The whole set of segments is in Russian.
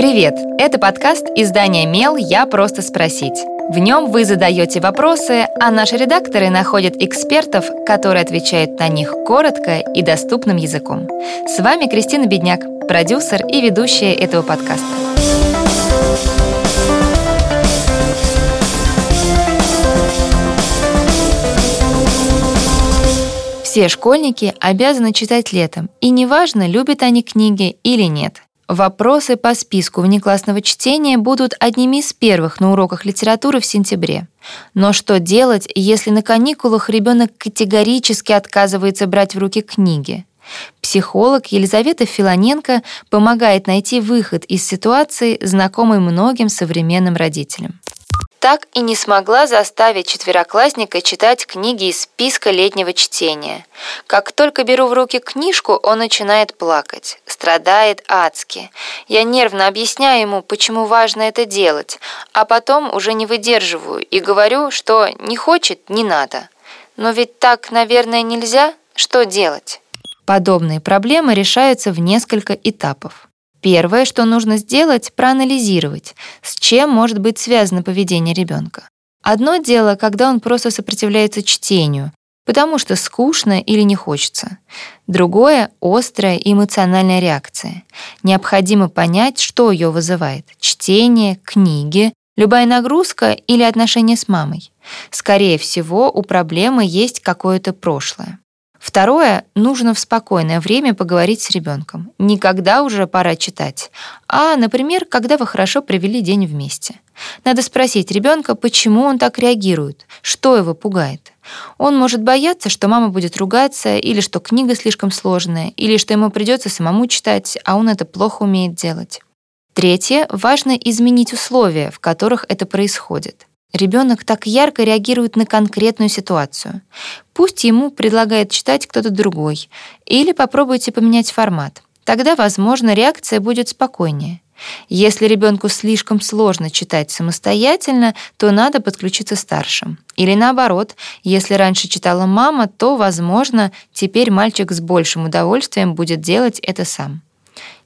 Привет! Это подкаст издания «Мел. Я просто спросить». В нем вы задаете вопросы, а наши редакторы находят экспертов, которые отвечают на них коротко и доступным языком. С вами Кристина Бедняк, продюсер и ведущая этого подкаста. Все школьники обязаны читать летом, и неважно, любят они книги или нет. Вопросы по списку внеклассного чтения будут одними из первых на уроках литературы в сентябре. Но что делать, если на каникулах ребенок категорически отказывается брать в руки книги? Психолог Елизавета Филоненко помогает найти выход из ситуации, знакомой многим современным родителям так и не смогла заставить четвероклассника читать книги из списка летнего чтения. Как только беру в руки книжку, он начинает плакать, страдает адски. Я нервно объясняю ему, почему важно это делать, а потом уже не выдерживаю и говорю, что не хочет, не надо. Но ведь так, наверное, нельзя? Что делать? Подобные проблемы решаются в несколько этапов. Первое, что нужно сделать, проанализировать, с чем может быть связано поведение ребенка. Одно дело, когда он просто сопротивляется чтению, потому что скучно или не хочется. Другое — острая эмоциональная реакция. Необходимо понять, что ее вызывает — чтение, книги, любая нагрузка или отношения с мамой. Скорее всего, у проблемы есть какое-то прошлое. Второе, нужно в спокойное время поговорить с ребенком. Никогда уже пора читать, а, например, когда вы хорошо провели день вместе. Надо спросить ребенка, почему он так реагирует, что его пугает. Он может бояться, что мама будет ругаться, или что книга слишком сложная, или что ему придется самому читать, а он это плохо умеет делать. Третье, важно изменить условия, в которых это происходит. Ребенок так ярко реагирует на конкретную ситуацию. Пусть ему предлагает читать кто-то другой, или попробуйте поменять формат. Тогда, возможно, реакция будет спокойнее. Если ребенку слишком сложно читать самостоятельно, то надо подключиться старшим. Или наоборот, если раньше читала мама, то, возможно, теперь мальчик с большим удовольствием будет делать это сам.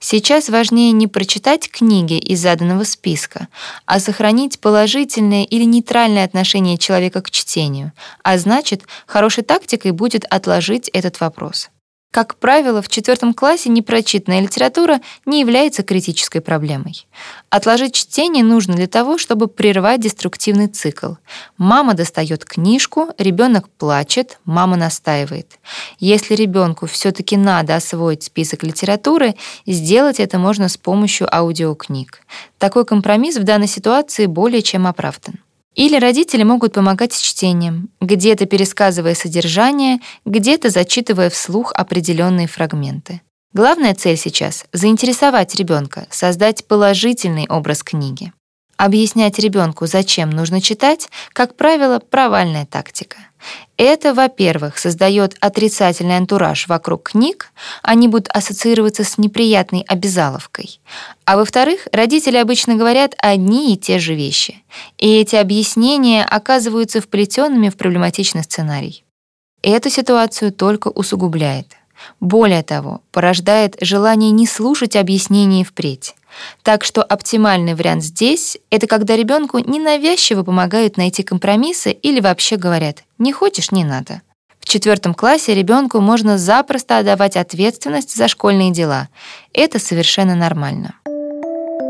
Сейчас важнее не прочитать книги из заданного списка, а сохранить положительное или нейтральное отношение человека к чтению, а значит, хорошей тактикой будет отложить этот вопрос. Как правило, в четвертом классе непрочитанная литература не является критической проблемой. Отложить чтение нужно для того, чтобы прервать деструктивный цикл. Мама достает книжку, ребенок плачет, мама настаивает. Если ребенку все-таки надо освоить список литературы, сделать это можно с помощью аудиокниг. Такой компромисс в данной ситуации более чем оправдан. Или родители могут помогать с чтением, где-то пересказывая содержание, где-то зачитывая вслух определенные фрагменты. Главная цель сейчас — заинтересовать ребенка, создать положительный образ книги. Объяснять ребенку, зачем нужно читать, как правило, провальная тактика. Это, во-первых, создает отрицательный антураж вокруг книг, они будут ассоциироваться с неприятной обязаловкой. А во-вторых, родители обычно говорят одни и те же вещи, и эти объяснения оказываются вплетенными в проблематичный сценарий. Эту ситуацию только усугубляет. Более того, порождает желание не слушать объяснений впредь. Так что оптимальный вариант здесь — это когда ребенку ненавязчиво помогают найти компромиссы или вообще говорят «не хочешь — не надо». В четвертом классе ребенку можно запросто отдавать ответственность за школьные дела. Это совершенно нормально.